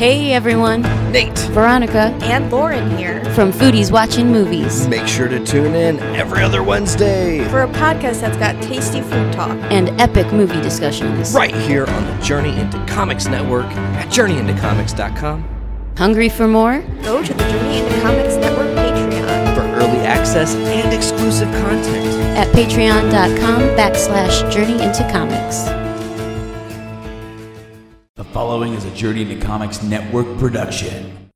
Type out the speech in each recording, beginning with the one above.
Hey everyone, Nate. Veronica and Lauren here from Foodies Watching Movies Make sure to tune in every other Wednesday. for a podcast that's got tasty food talk. and epic movie discussions. Right here on the Journey into Comics Network at journeyintocomics.com Hungry for more? Go to the Journey into Comics Network Patreon. for early access and exclusive content. At patreon.com backslash journey into comics. Following is a Journey into Comics Network production.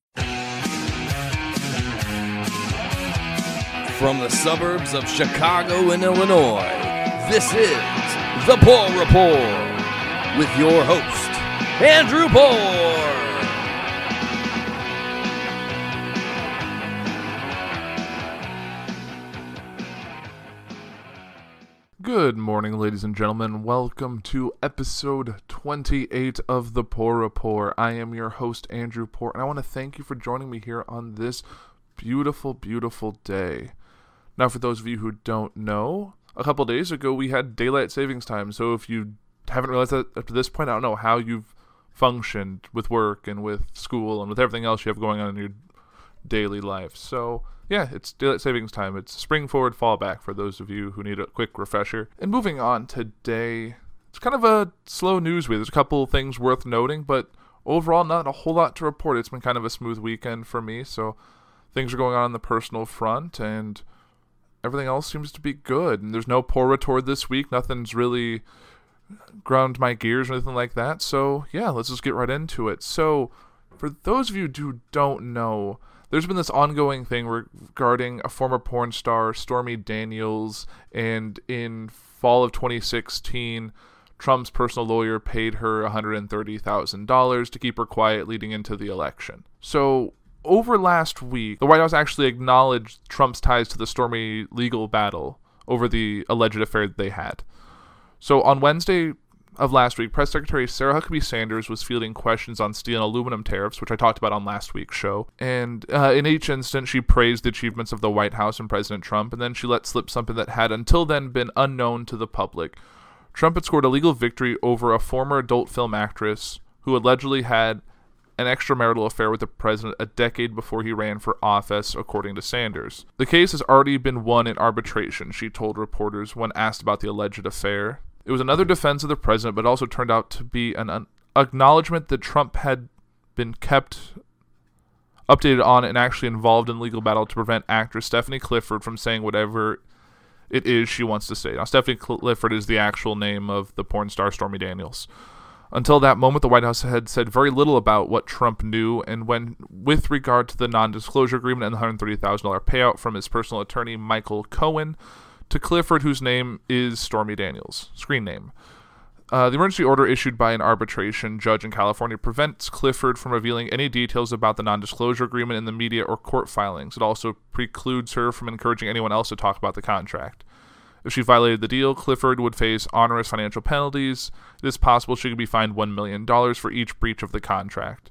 From the suburbs of Chicago and Illinois, this is The Poor Report with your host, Andrew Poor. Good morning, ladies and gentlemen. Welcome to episode 28 of The Poor Report. I am your host, Andrew Poor, and I want to thank you for joining me here on this beautiful, beautiful day. Now, for those of you who don't know, a couple days ago we had daylight savings time, so if you haven't realized that up to this point, I don't know how you've functioned with work and with school and with everything else you have going on in your daily life. So, yeah, it's daylight savings time. It's spring forward, fall back for those of you who need a quick refresher. And moving on today, it's kind of a slow news week. There's a couple things worth noting, but overall, not a whole lot to report. It's been kind of a smooth weekend for me, so things are going on on the personal front, and everything else seems to be good. And there's no poor retort this week. Nothing's really ground my gears or anything like that. So, yeah, let's just get right into it. So, for those of you who don't know, there's been this ongoing thing regarding a former porn star, Stormy Daniels, and in fall of 2016, Trump's personal lawyer paid her $130,000 to keep her quiet leading into the election. So, over last week, the White House actually acknowledged Trump's ties to the Stormy legal battle over the alleged affair that they had. So on Wednesday of last week, Press Secretary Sarah Huckabee Sanders was fielding questions on steel and aluminum tariffs, which I talked about on last week's show. And uh, in each instance, she praised the achievements of the White House and President Trump, and then she let slip something that had until then been unknown to the public. Trump had scored a legal victory over a former adult film actress who allegedly had an extramarital affair with the president a decade before he ran for office, according to Sanders. The case has already been won in arbitration, she told reporters when asked about the alleged affair. It was another defense of the president, but also turned out to be an acknowledgement that Trump had been kept updated on and actually involved in legal battle to prevent actress Stephanie Clifford from saying whatever it is she wants to say. Now, Stephanie Clifford is the actual name of the porn star Stormy Daniels. Until that moment, the White House had said very little about what Trump knew, and when, with regard to the non-disclosure agreement and the hundred thirty thousand dollar payout from his personal attorney Michael Cohen to Clifford, whose name is Stormy Daniels, screen name. Uh, the emergency order issued by an arbitration judge in California prevents Clifford from revealing any details about the non-disclosure agreement in the media or court filings. It also precludes her from encouraging anyone else to talk about the contract. If she violated the deal, Clifford would face onerous financial penalties. It is possible she could be fined $1 million for each breach of the contract.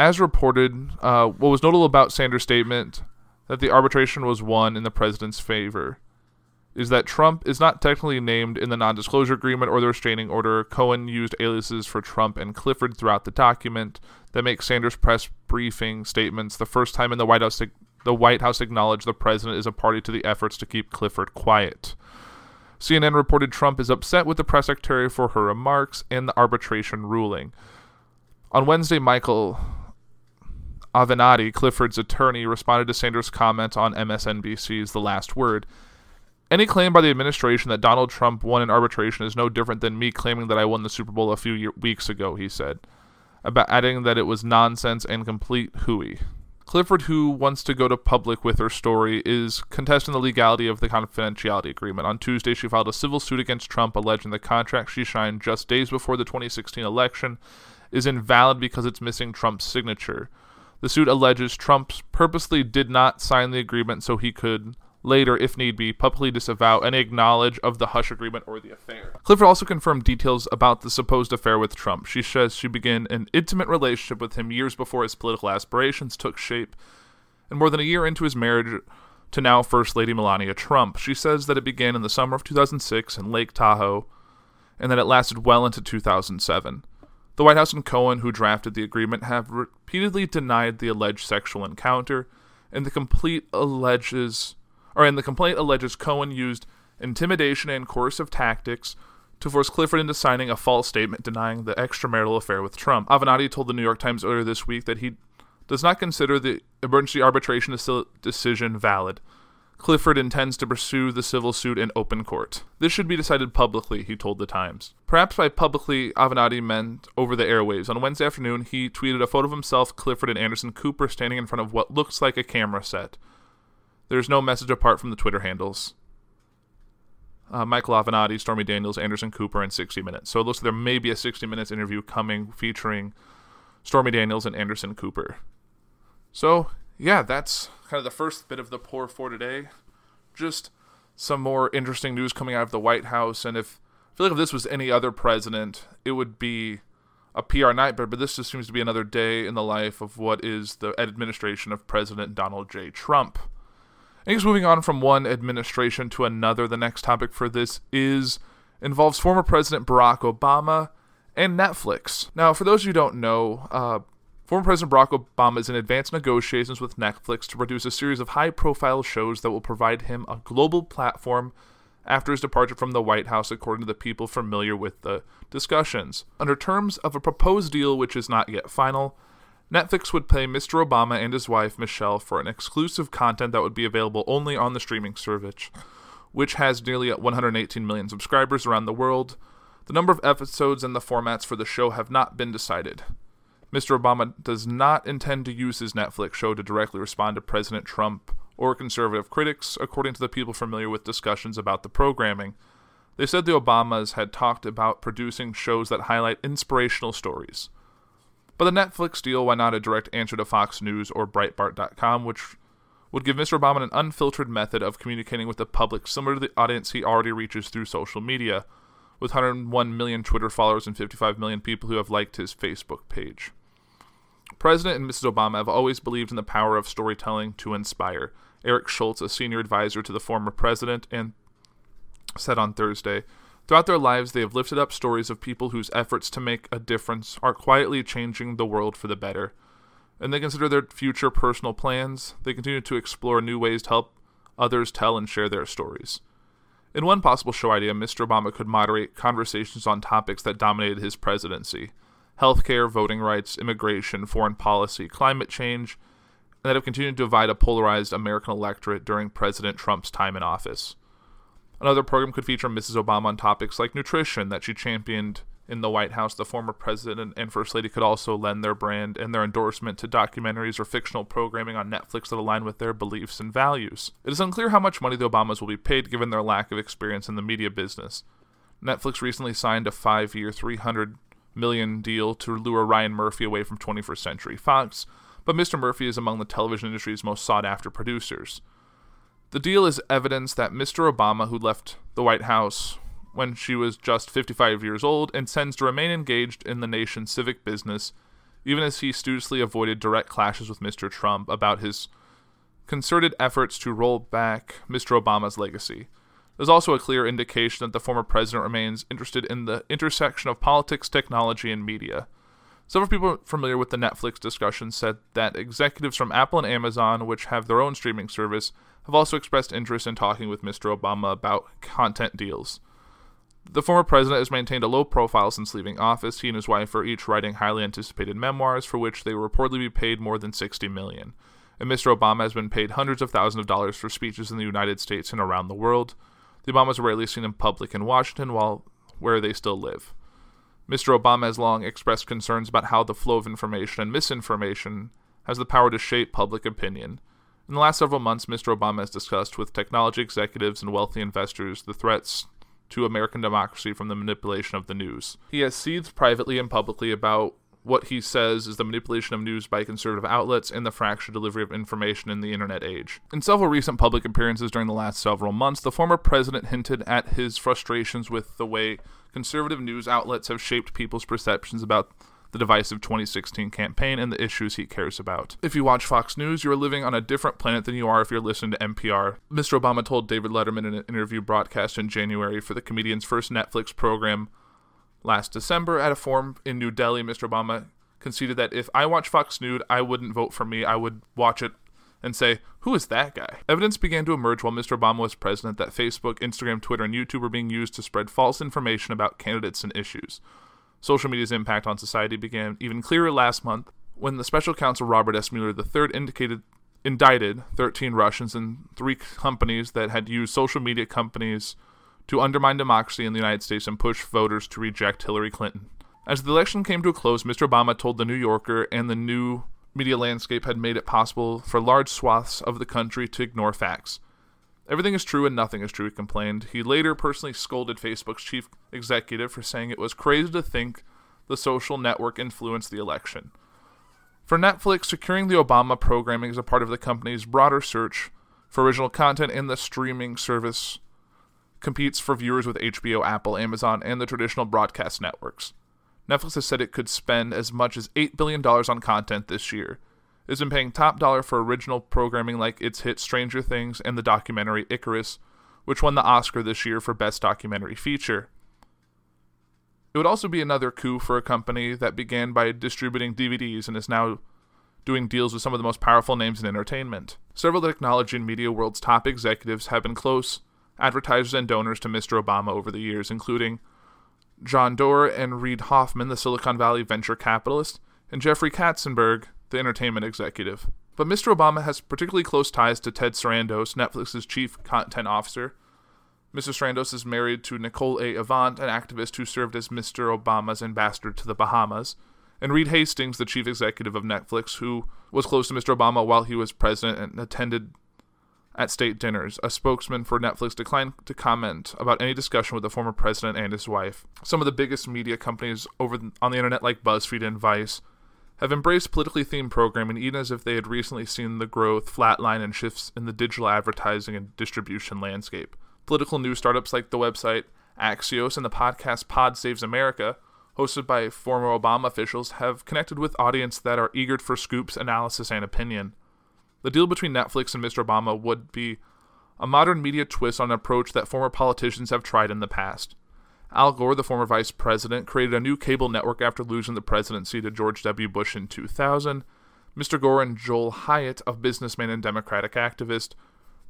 As reported, uh, what was notable about Sanders' statement that the arbitration was won in the president's favor is that Trump is not technically named in the non disclosure agreement or the restraining order. Cohen used aliases for Trump and Clifford throughout the document that makes Sanders' press briefing statements the first time in the White House the White House acknowledged the president is a party to the efforts to keep Clifford quiet. CNN reported Trump is upset with the press secretary for her remarks and the arbitration ruling. On Wednesday, Michael Avenatti, Clifford's attorney, responded to Sanders' comment on MSNBC's The Last Word. Any claim by the administration that Donald Trump won an arbitration is no different than me claiming that I won the Super Bowl a few year- weeks ago, he said, about adding that it was nonsense and complete hooey. Clifford, who wants to go to public with her story, is contesting the legality of the confidentiality agreement. On Tuesday, she filed a civil suit against Trump, alleging the contract she signed just days before the 2016 election is invalid because it's missing Trump's signature. The suit alleges Trump purposely did not sign the agreement so he could later, if need be, publicly disavow any acknowledge of the hush agreement or the affair. Clifford also confirmed details about the supposed affair with Trump. She says she began an intimate relationship with him years before his political aspirations took shape, and more than a year into his marriage to now First Lady Melania Trump. She says that it began in the summer of 2006 in Lake Tahoe, and that it lasted well into 2007. The White House and Cohen, who drafted the agreement, have repeatedly denied the alleged sexual encounter, and the complete alleges, or and the complaint alleges Cohen used intimidation and coercive tactics to force Clifford into signing a false statement denying the extramarital affair with Trump. Avenatti told the New York Times earlier this week that he does not consider the emergency arbitration decision valid. Clifford intends to pursue the civil suit in open court. This should be decided publicly, he told the Times. Perhaps by publicly, Avenatti meant over the airwaves. On Wednesday afternoon, he tweeted a photo of himself, Clifford, and Anderson Cooper standing in front of what looks like a camera set. There's no message apart from the Twitter handles. Uh, Michael Avenatti, Stormy Daniels, Anderson Cooper, and 60 Minutes. So it looks like there may be a 60 Minutes interview coming featuring Stormy Daniels and Anderson Cooper. So, yeah, that's kind of the first bit of the pour for today. Just some more interesting news coming out of the White House. And if I feel like if this was any other president, it would be a PR nightmare, but this just seems to be another day in the life of what is the administration of President Donald J. Trump. And he's moving on from one administration to another. The next topic for this is involves former President Barack Obama and Netflix. Now, for those who don't know, uh, Former President Barack Obama is in advanced negotiations with Netflix to produce a series of high profile shows that will provide him a global platform after his departure from the White House, according to the people familiar with the discussions. Under terms of a proposed deal which is not yet final, Netflix would pay Mr. Obama and his wife, Michelle, for an exclusive content that would be available only on the streaming service, which has nearly 118 million subscribers around the world. The number of episodes and the formats for the show have not been decided. Mr. Obama does not intend to use his Netflix show to directly respond to President Trump or conservative critics, according to the people familiar with discussions about the programming. They said the Obamas had talked about producing shows that highlight inspirational stories. But the Netflix deal, why not a direct answer to Fox News or Breitbart.com, which would give Mr. Obama an unfiltered method of communicating with the public similar to the audience he already reaches through social media, with 101 million Twitter followers and 55 million people who have liked his Facebook page. President and Mrs. Obama have always believed in the power of storytelling to inspire. Eric Schultz, a senior advisor to the former president, and said on Thursday, Throughout their lives, they have lifted up stories of people whose efforts to make a difference are quietly changing the world for the better. And they consider their future personal plans. They continue to explore new ways to help others tell and share their stories. In one possible show idea, Mr. Obama could moderate conversations on topics that dominated his presidency healthcare, voting rights, immigration, foreign policy, climate change, and that have continued to divide a polarized American electorate during President Trump's time in office. Another program could feature Mrs. Obama on topics like nutrition that she championed in the White House. The former president and first lady could also lend their brand and their endorsement to documentaries or fictional programming on Netflix that align with their beliefs and values. It is unclear how much money the Obamas will be paid given their lack of experience in the media business. Netflix recently signed a five year, 300 million deal to lure Ryan Murphy away from 21st Century Fox, but Mr. Murphy is among the television industry's most sought after producers. The deal is evidence that Mr. Obama, who left the White House when she was just 55 years old, intends to remain engaged in the nation's civic business, even as he studiously avoided direct clashes with Mr. Trump about his concerted efforts to roll back Mr. Obama's legacy. There's also a clear indication that the former president remains interested in the intersection of politics, technology, and media. Several people familiar with the Netflix discussion said that executives from Apple and Amazon, which have their own streaming service, have also expressed interest in talking with Mr. Obama about content deals. The former president has maintained a low profile since leaving office. He and his wife are each writing highly anticipated memoirs for which they will reportedly be paid more than 60 million. And Mr. Obama has been paid hundreds of thousands of dollars for speeches in the United States and around the world. The Obamas are rarely seen in public in Washington while where they still live. Mr. Obama has long expressed concerns about how the flow of information and misinformation has the power to shape public opinion. In the last several months, Mr. Obama has discussed with technology executives and wealthy investors the threats to American democracy from the manipulation of the news. He has seethed privately and publicly about what he says is the manipulation of news by conservative outlets and the fractured delivery of information in the internet age. In several recent public appearances during the last several months, the former president hinted at his frustrations with the way conservative news outlets have shaped people's perceptions about the divisive 2016 campaign and the issues he cares about. If you watch Fox News, you are living on a different planet than you are if you're listening to NPR. Mr. Obama told David Letterman in an interview broadcast in January for the comedian's first Netflix program Last December, at a forum in New Delhi, Mr. Obama conceded that if I watch Fox News, I wouldn't vote for me. I would watch it and say, Who is that guy? Evidence began to emerge while Mr. Obama was president that Facebook, Instagram, Twitter, and YouTube were being used to spread false information about candidates and issues. Social media's impact on society began even clearer last month when the special counsel Robert S. Mueller III indicated indicted 13 Russians and three companies that had used social media companies to undermine democracy in the United States and push voters to reject Hillary Clinton. As the election came to a close, Mr. Obama told the New Yorker and the new media landscape had made it possible for large swaths of the country to ignore facts. Everything is true and nothing is true, he complained. He later personally scolded Facebook's chief executive for saying it was crazy to think the social network influenced the election. For Netflix, securing the Obama programming is a part of the company's broader search for original content, and the streaming service competes for viewers with HBO, Apple, Amazon, and the traditional broadcast networks. Netflix has said it could spend as much as $8 billion on content this year. Has been paying top dollar for original programming like its hit Stranger Things and the documentary Icarus, which won the Oscar this year for Best Documentary Feature. It would also be another coup for a company that began by distributing DVDs and is now doing deals with some of the most powerful names in entertainment. Several technology and media world's top executives have been close advertisers and donors to Mr. Obama over the years, including John Doerr and Reid Hoffman, the Silicon Valley venture capitalist, and Jeffrey Katzenberg, the entertainment executive. But Mr. Obama has particularly close ties to Ted Sarandos, Netflix's chief content officer, Mr. Sarandos is married to Nicole A. Avant, an activist who served as Mr. Obama's ambassador to the Bahamas, and Reed Hastings, the chief executive of Netflix, who was close to Mr. Obama while he was president and attended at state dinners. A spokesman for Netflix declined to comment about any discussion with the former president and his wife. Some of the biggest media companies over on the internet, like BuzzFeed and Vice, have embraced politically themed programming, even as if they had recently seen the growth, flatline, and shifts in the digital advertising and distribution landscape. Political news startups like the website Axios and the podcast Pod Saves America, hosted by former Obama officials, have connected with audiences that are eager for scoops, analysis, and opinion. The deal between Netflix and Mr. Obama would be a modern media twist on an approach that former politicians have tried in the past. Al Gore, the former vice president, created a new cable network after losing the presidency to George W. Bush in 2000. Mr. Gore and Joel Hyatt, a businessman and Democratic activist,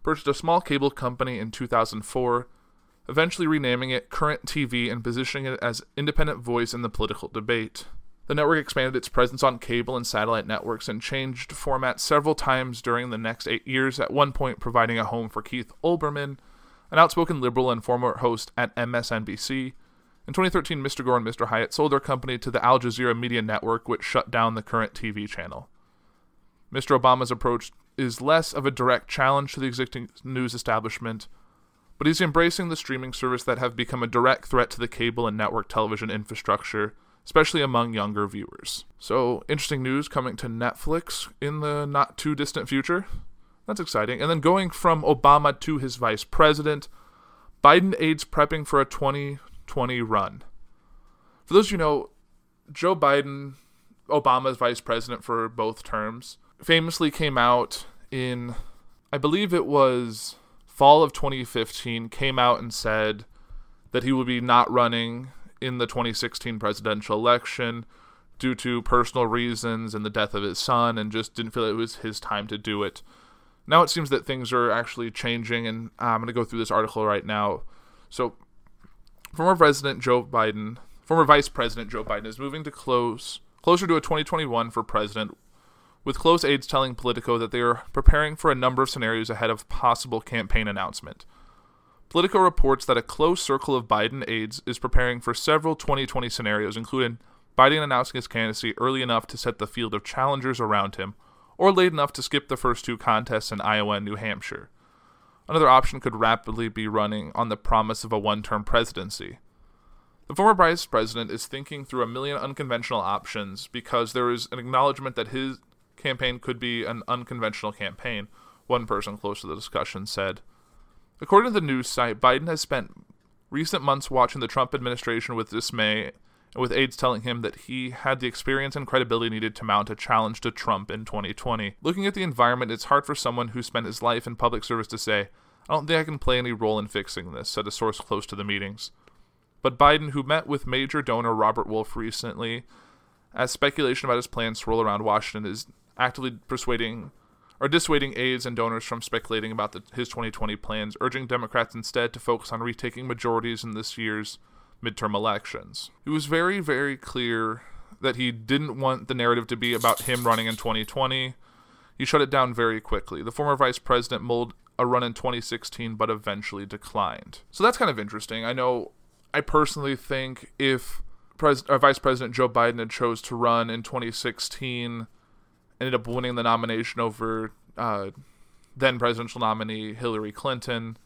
purchased a small cable company in 2004, eventually renaming it Current TV and positioning it as independent voice in the political debate. The network expanded its presence on cable and satellite networks and changed format several times during the next eight years, at one point providing a home for Keith Olbermann, an outspoken liberal and former host at MSNBC. In 2013, Mr. Gore and Mr. Hyatt sold their company to the Al Jazeera Media Network, which shut down the current TV channel. Mr. Obama's approach is less of a direct challenge to the existing news establishment, but he's embracing the streaming service that have become a direct threat to the cable and network television infrastructure, especially among younger viewers. So, interesting news coming to Netflix in the not too distant future. That's exciting. And then going from Obama to his vice president, Biden aides prepping for a 2020 run. For those you know, Joe Biden, Obama's vice president for both terms, famously came out in, I believe it was fall of 2015, came out and said that he would be not running in the 2016 presidential election due to personal reasons and the death of his son, and just didn't feel it was his time to do it. Now it seems that things are actually changing, and uh, I'm going to go through this article right now. So, former President Joe Biden, former Vice President Joe Biden, is moving to close closer to a 2021 for president with close aides telling Politico that they are preparing for a number of scenarios ahead of possible campaign announcement. Politico reports that a close circle of Biden aides is preparing for several 2020 scenarios, including Biden announcing his candidacy early enough to set the field of challengers around him, or late enough to skip the first two contests in Iowa and New Hampshire. Another option could rapidly be running on the promise of a one term presidency. The former vice president is thinking through a million unconventional options because there is an acknowledgement that his campaign could be an unconventional campaign, one person close to the discussion said. According to the news site, Biden has spent recent months watching the Trump administration with dismay, with aides telling him that he had the experience and credibility needed to mount a challenge to Trump in 2020. Looking at the environment, it's hard for someone who spent his life in public service to say, I don't think I can play any role in fixing this, said a source close to the meetings. but Biden, who met with major donor Robert Wolf recently, as speculation about his plans swirl around Washington is actively persuading or dissuading aides and donors from speculating about the, his 2020 plans, urging Democrats instead to focus on retaking majorities in this year's midterm elections. It was very, very clear that he didn't want the narrative to be about him running in 2020. He shut it down very quickly. The former vice president mulled a run in 2016, but eventually declined. So that's kind of interesting. I know I personally think if Pres- uh, Vice President Joe Biden had chose to run in 2016, ended up winning the nomination over uh, then presidential nominee Hillary Clinton,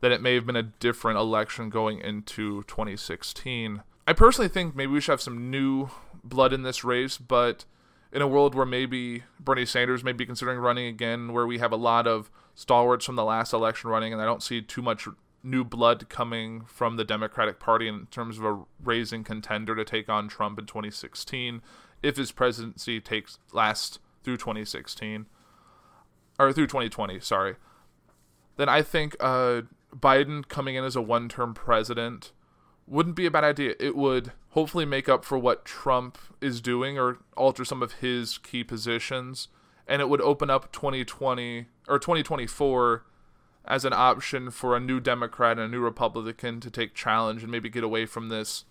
that it may have been a different election going into 2016. I personally think maybe we should have some new blood in this race, but in a world where maybe Bernie Sanders may be considering running again, where we have a lot of stalwarts from the last election running, and I don't see too much new blood coming from the Democratic Party in terms of a raising contender to take on Trump in 2016 if his presidency takes lasts through 2016 or through 2020, sorry. Then I think uh, Biden coming in as a one-term president wouldn't be a bad idea. It would hopefully make up for what Trump is doing or alter some of his key positions and it would open up 2020 or 2024 as an option for a new Democrat and a new Republican to take challenge and maybe get away from this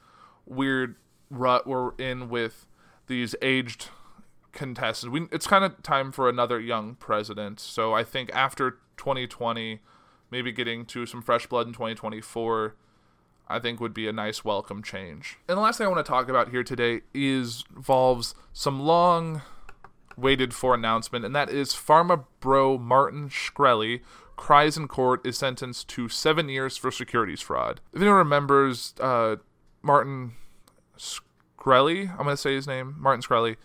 weird rut we're in with these aged contestants. We, it's kind of time for another young president. So I think after 2020, maybe getting to some fresh blood in 2024, I think would be a nice welcome change. And the last thing I want to talk about here today is involves some long waited for announcement, and that is Pharma Bro Martin Shkreli cries in court is sentenced to seven years for securities fraud. If anyone remembers uh, Martin Shkreli, I'm going to say his name, Martin Shkreli,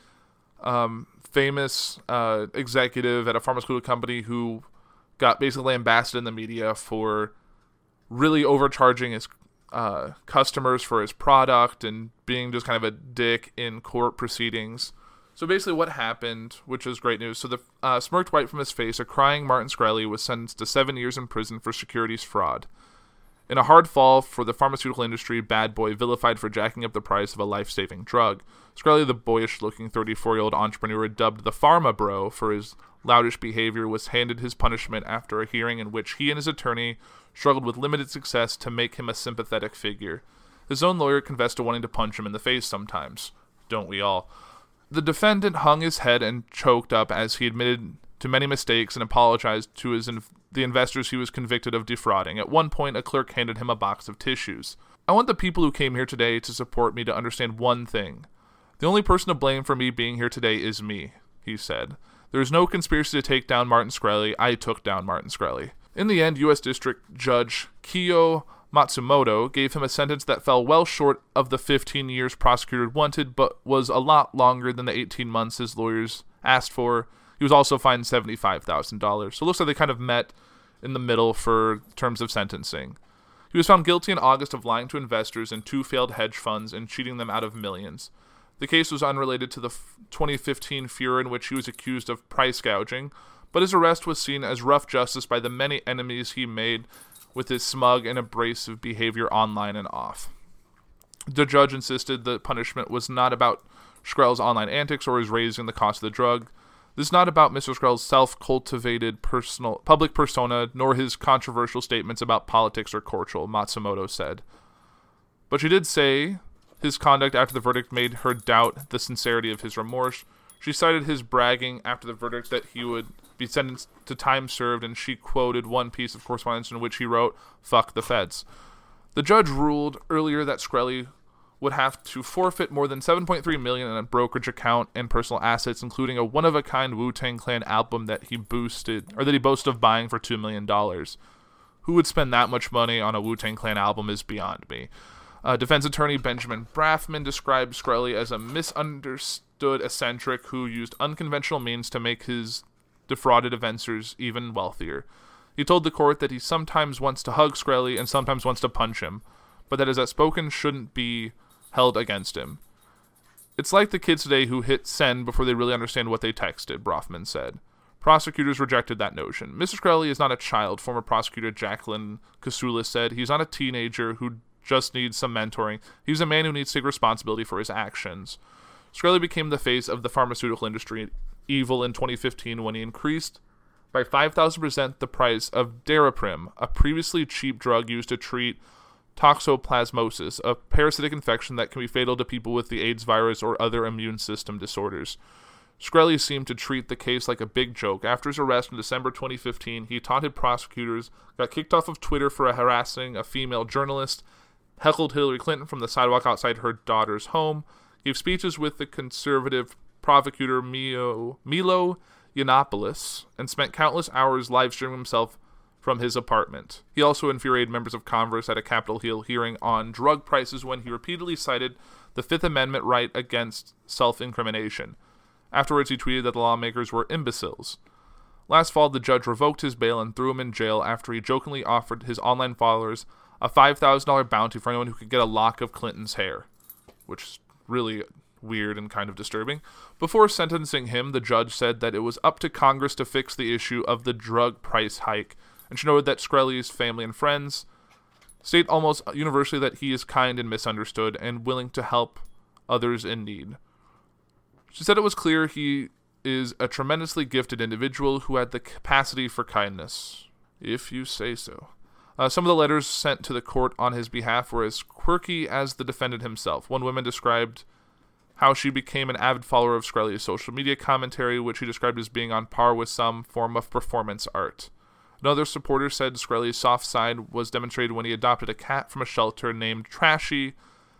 um, famous uh, executive at a pharmaceutical company who got basically lambasted in the media for really overcharging his uh, customers for his product and being just kind of a dick in court proceedings. So basically, what happened, which is great news. So the uh, smirked white from his face, a crying Martin Shkreli was sentenced to seven years in prison for securities fraud. In a hard fall for the pharmaceutical industry, Bad Boy vilified for jacking up the price of a life-saving drug. Shkreli, the boyish-looking 34-year-old entrepreneur dubbed the Pharma Bro for his loudish behavior, was handed his punishment after a hearing in which he and his attorney struggled with limited success to make him a sympathetic figure. His own lawyer confessed to wanting to punch him in the face sometimes. Don't we all? The defendant hung his head and choked up as he admitted to many mistakes and apologized to his inv- the investors he was convicted of defrauding. At one point, a clerk handed him a box of tissues. I want the people who came here today to support me to understand one thing. The only person to blame for me being here today is me, he said. There is no conspiracy to take down Martin Shkreli. I took down Martin Shkreli. In the end, U.S. District Judge Kiyo Matsumoto gave him a sentence that fell well short of the 15 years prosecutor wanted, but was a lot longer than the 18 months his lawyers asked for. He was also fined $75,000. So it looks like they kind of met in the middle for terms of sentencing. He was found guilty in August of lying to investors in two failed hedge funds and cheating them out of millions. The case was unrelated to the 2015 furor in which he was accused of price gouging, but his arrest was seen as rough justice by the many enemies he made with his smug and abrasive behavior online and off. The judge insisted the punishment was not about Shkreli's online antics or his raising the cost of the drug. This is not about Mr. Shkreli's self-cultivated personal public persona, nor his controversial statements about politics or culture, Matsumoto said. But she did say his conduct after the verdict made her doubt the sincerity of his remorse. She cited his bragging after the verdict that he would be sentenced to time served, and she quoted one piece of correspondence in which he wrote, Fuck the feds. The judge ruled earlier that Shkreli would have to forfeit more than 7.3 million in a brokerage account and personal assets, including a one-of-a-kind Wu-Tang Clan album that he boosted or that he boasted of buying for two million dollars. Who would spend that much money on a Wu-Tang Clan album is beyond me. Uh, defense attorney Benjamin Brafman described Shkreli as a misunderstood eccentric who used unconventional means to make his defrauded investors even wealthier. He told the court that he sometimes wants to hug Shkreli and sometimes wants to punch him, but that his outspoken shouldn't be held against him. It's like the kids today who hit send before they really understand what they texted, Brafman said. Prosecutors rejected that notion. Mr. Shkreli is not a child, former prosecutor Jacqueline Kasula said. He's not a teenager who just needs some mentoring. He's a man who needs to take responsibility for his actions. Shkreli became the face of the pharmaceutical industry evil in 2015 when he increased by 5,000% the price of Daraprim, a previously cheap drug used to treat toxoplasmosis, a parasitic infection that can be fatal to people with the AIDS virus or other immune system disorders. Shkreli seemed to treat the case like a big joke. After his arrest in December 2015, he taunted prosecutors, got kicked off of Twitter for harassing a female journalist, heckled Hillary Clinton from the sidewalk outside her daughter's home, gave speeches with the conservative prosecutor Milo, Milo Yiannopoulos, and spent countless hours live streaming himself from his apartment. He also infuriated members of Congress at a Capitol Hill hearing on drug prices when he repeatedly cited the Fifth Amendment right against self incrimination. Afterwards, he tweeted that the lawmakers were imbeciles. Last fall, the judge revoked his bail and threw him in jail after he jokingly offered his online followers a $5,000 bounty for anyone who could get a lock of Clinton's hair, which is really weird and kind of disturbing. Before sentencing him, the judge said that it was up to Congress to fix the issue of the drug price hike, and she noted that Shkreli's family and friends state almost universally that he is kind and misunderstood and willing to help others in need. She said it was clear he is a tremendously gifted individual who had the capacity for kindness, if you say so. Uh, some of the letters sent to the court on his behalf were as quirky as the defendant himself. One woman described how she became an avid follower of Shkreli's social media commentary, which he described as being on par with some form of performance art. Another supporter said Shkreli's soft side was demonstrated when he adopted a cat from a shelter named Trashy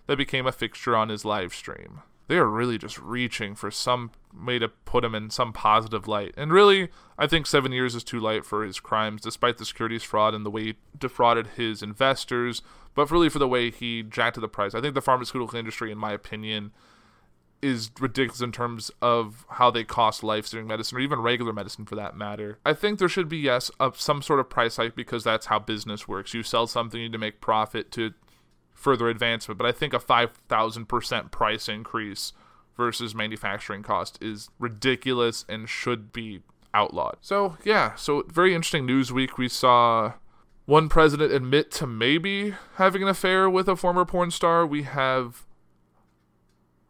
that became a fixture on his live stream. They are really just reaching for some way to put him in some positive light. And really, I think seven years is too light for his crimes, despite the securities fraud and the way he defrauded his investors, but really for the way he jacked the price. I think the pharmaceutical industry, in my opinion, is ridiculous in terms of how they cost life-saving medicine or even regular medicine for that matter. I think there should be yes a, some sort of price hike because that's how business works. You sell something you need to make profit to further advancement, but I think a 5000% price increase versus manufacturing cost is ridiculous and should be outlawed. So, yeah, so very interesting news week. We saw one president admit to maybe having an affair with a former porn star. We have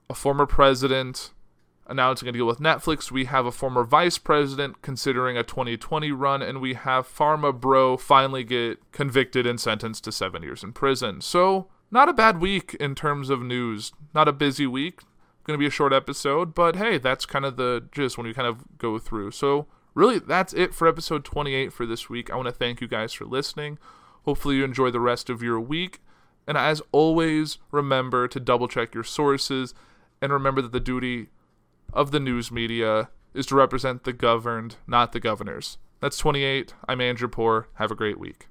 a former president announcing a deal with Netflix. We have a former vice president considering a 2020 run, and we have Pharma Bro finally get convicted and sentenced to seven years in prison. So, not a bad week in terms of news. Not a busy week. Going to be a short episode, but hey, that's kind of the gist when you kind of go through. So, really, that's it for episode 28 for this week. I want to thank you guys for listening. Hopefully, you enjoy the rest of your week. And as always, remember to double check your sources and remember that the duty of the news media is to represent the governed, not the governors. That's 28. I'm Andrew Poor. Have a great week.